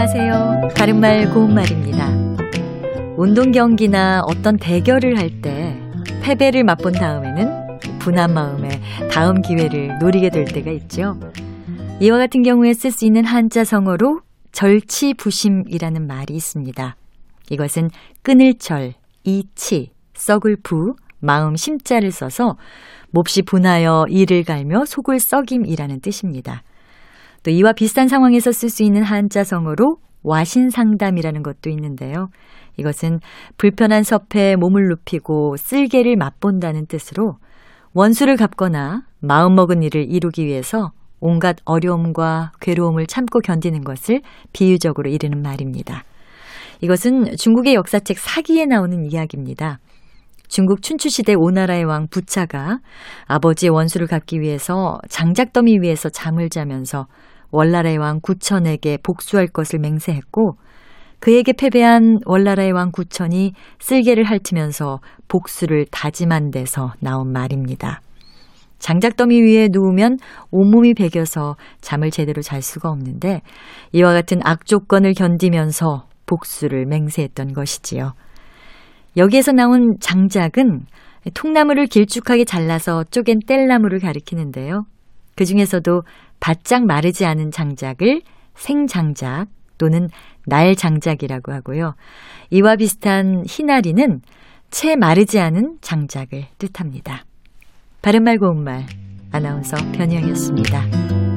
안녕하세요. 바른말 고운말입니다. 운동 경기나 어떤 대결을 할 때 패배를 맛본 다음에는 분한 마음에 다음 기회를 노리게 될 때가 있죠. 이와 같은 경우에 쓸 수 있는 한자 성어로 절치부심이라는 말이 있습니다. 이것은 끊을 철, 이치, 썩을 부, 마음 심자를 써서 몹시 분하여 이를 갈며 속을 썩임이라는 뜻입니다. 또 이와 비슷한 상황에서 쓸 수 있는 한자성어로 와신상담이라는 것도 있는데요. 이것은 불편한 섭에 몸을 눕히고 쓸개를 맛본다는 뜻으로 원수를 갚거나 마음먹은 일을 이루기 위해서 온갖 어려움과 괴로움을 참고 견디는 것을 비유적으로 이르는 말입니다. 이것은 중국의 역사책 사기에 나오는 이야기입니다. 중국 춘추시대 오나라의 왕 부차가 아버지의 원수를 갚기 위해서 장작더미 위에서 잠을 자면서 월나라의 왕 구천에게 복수할 것을 맹세했고 그에게 패배한 월나라의 왕 구천이 쓸개를 핥으면서 복수를 다짐한 데서 나온 말입니다. 장작더미 위에 누우면 온몸이 베겨서 잠을 제대로 잘 수가 없는데 이와 같은 악조건을 견디면서 복수를 맹세했던 것이지요. 여기에서 나온 장작은 통나무를 길쭉하게 잘라서 쪼갠 뗄나무를 가리키는데요. 그 중에서도 바짝 마르지 않은 장작을 생장작 또는 날장작이라고 하고요. 이와 비슷한 희나리는 채 마르지 않은 장작을 뜻합니다. 바른말 고운말 아나운서 변희영이었습니다.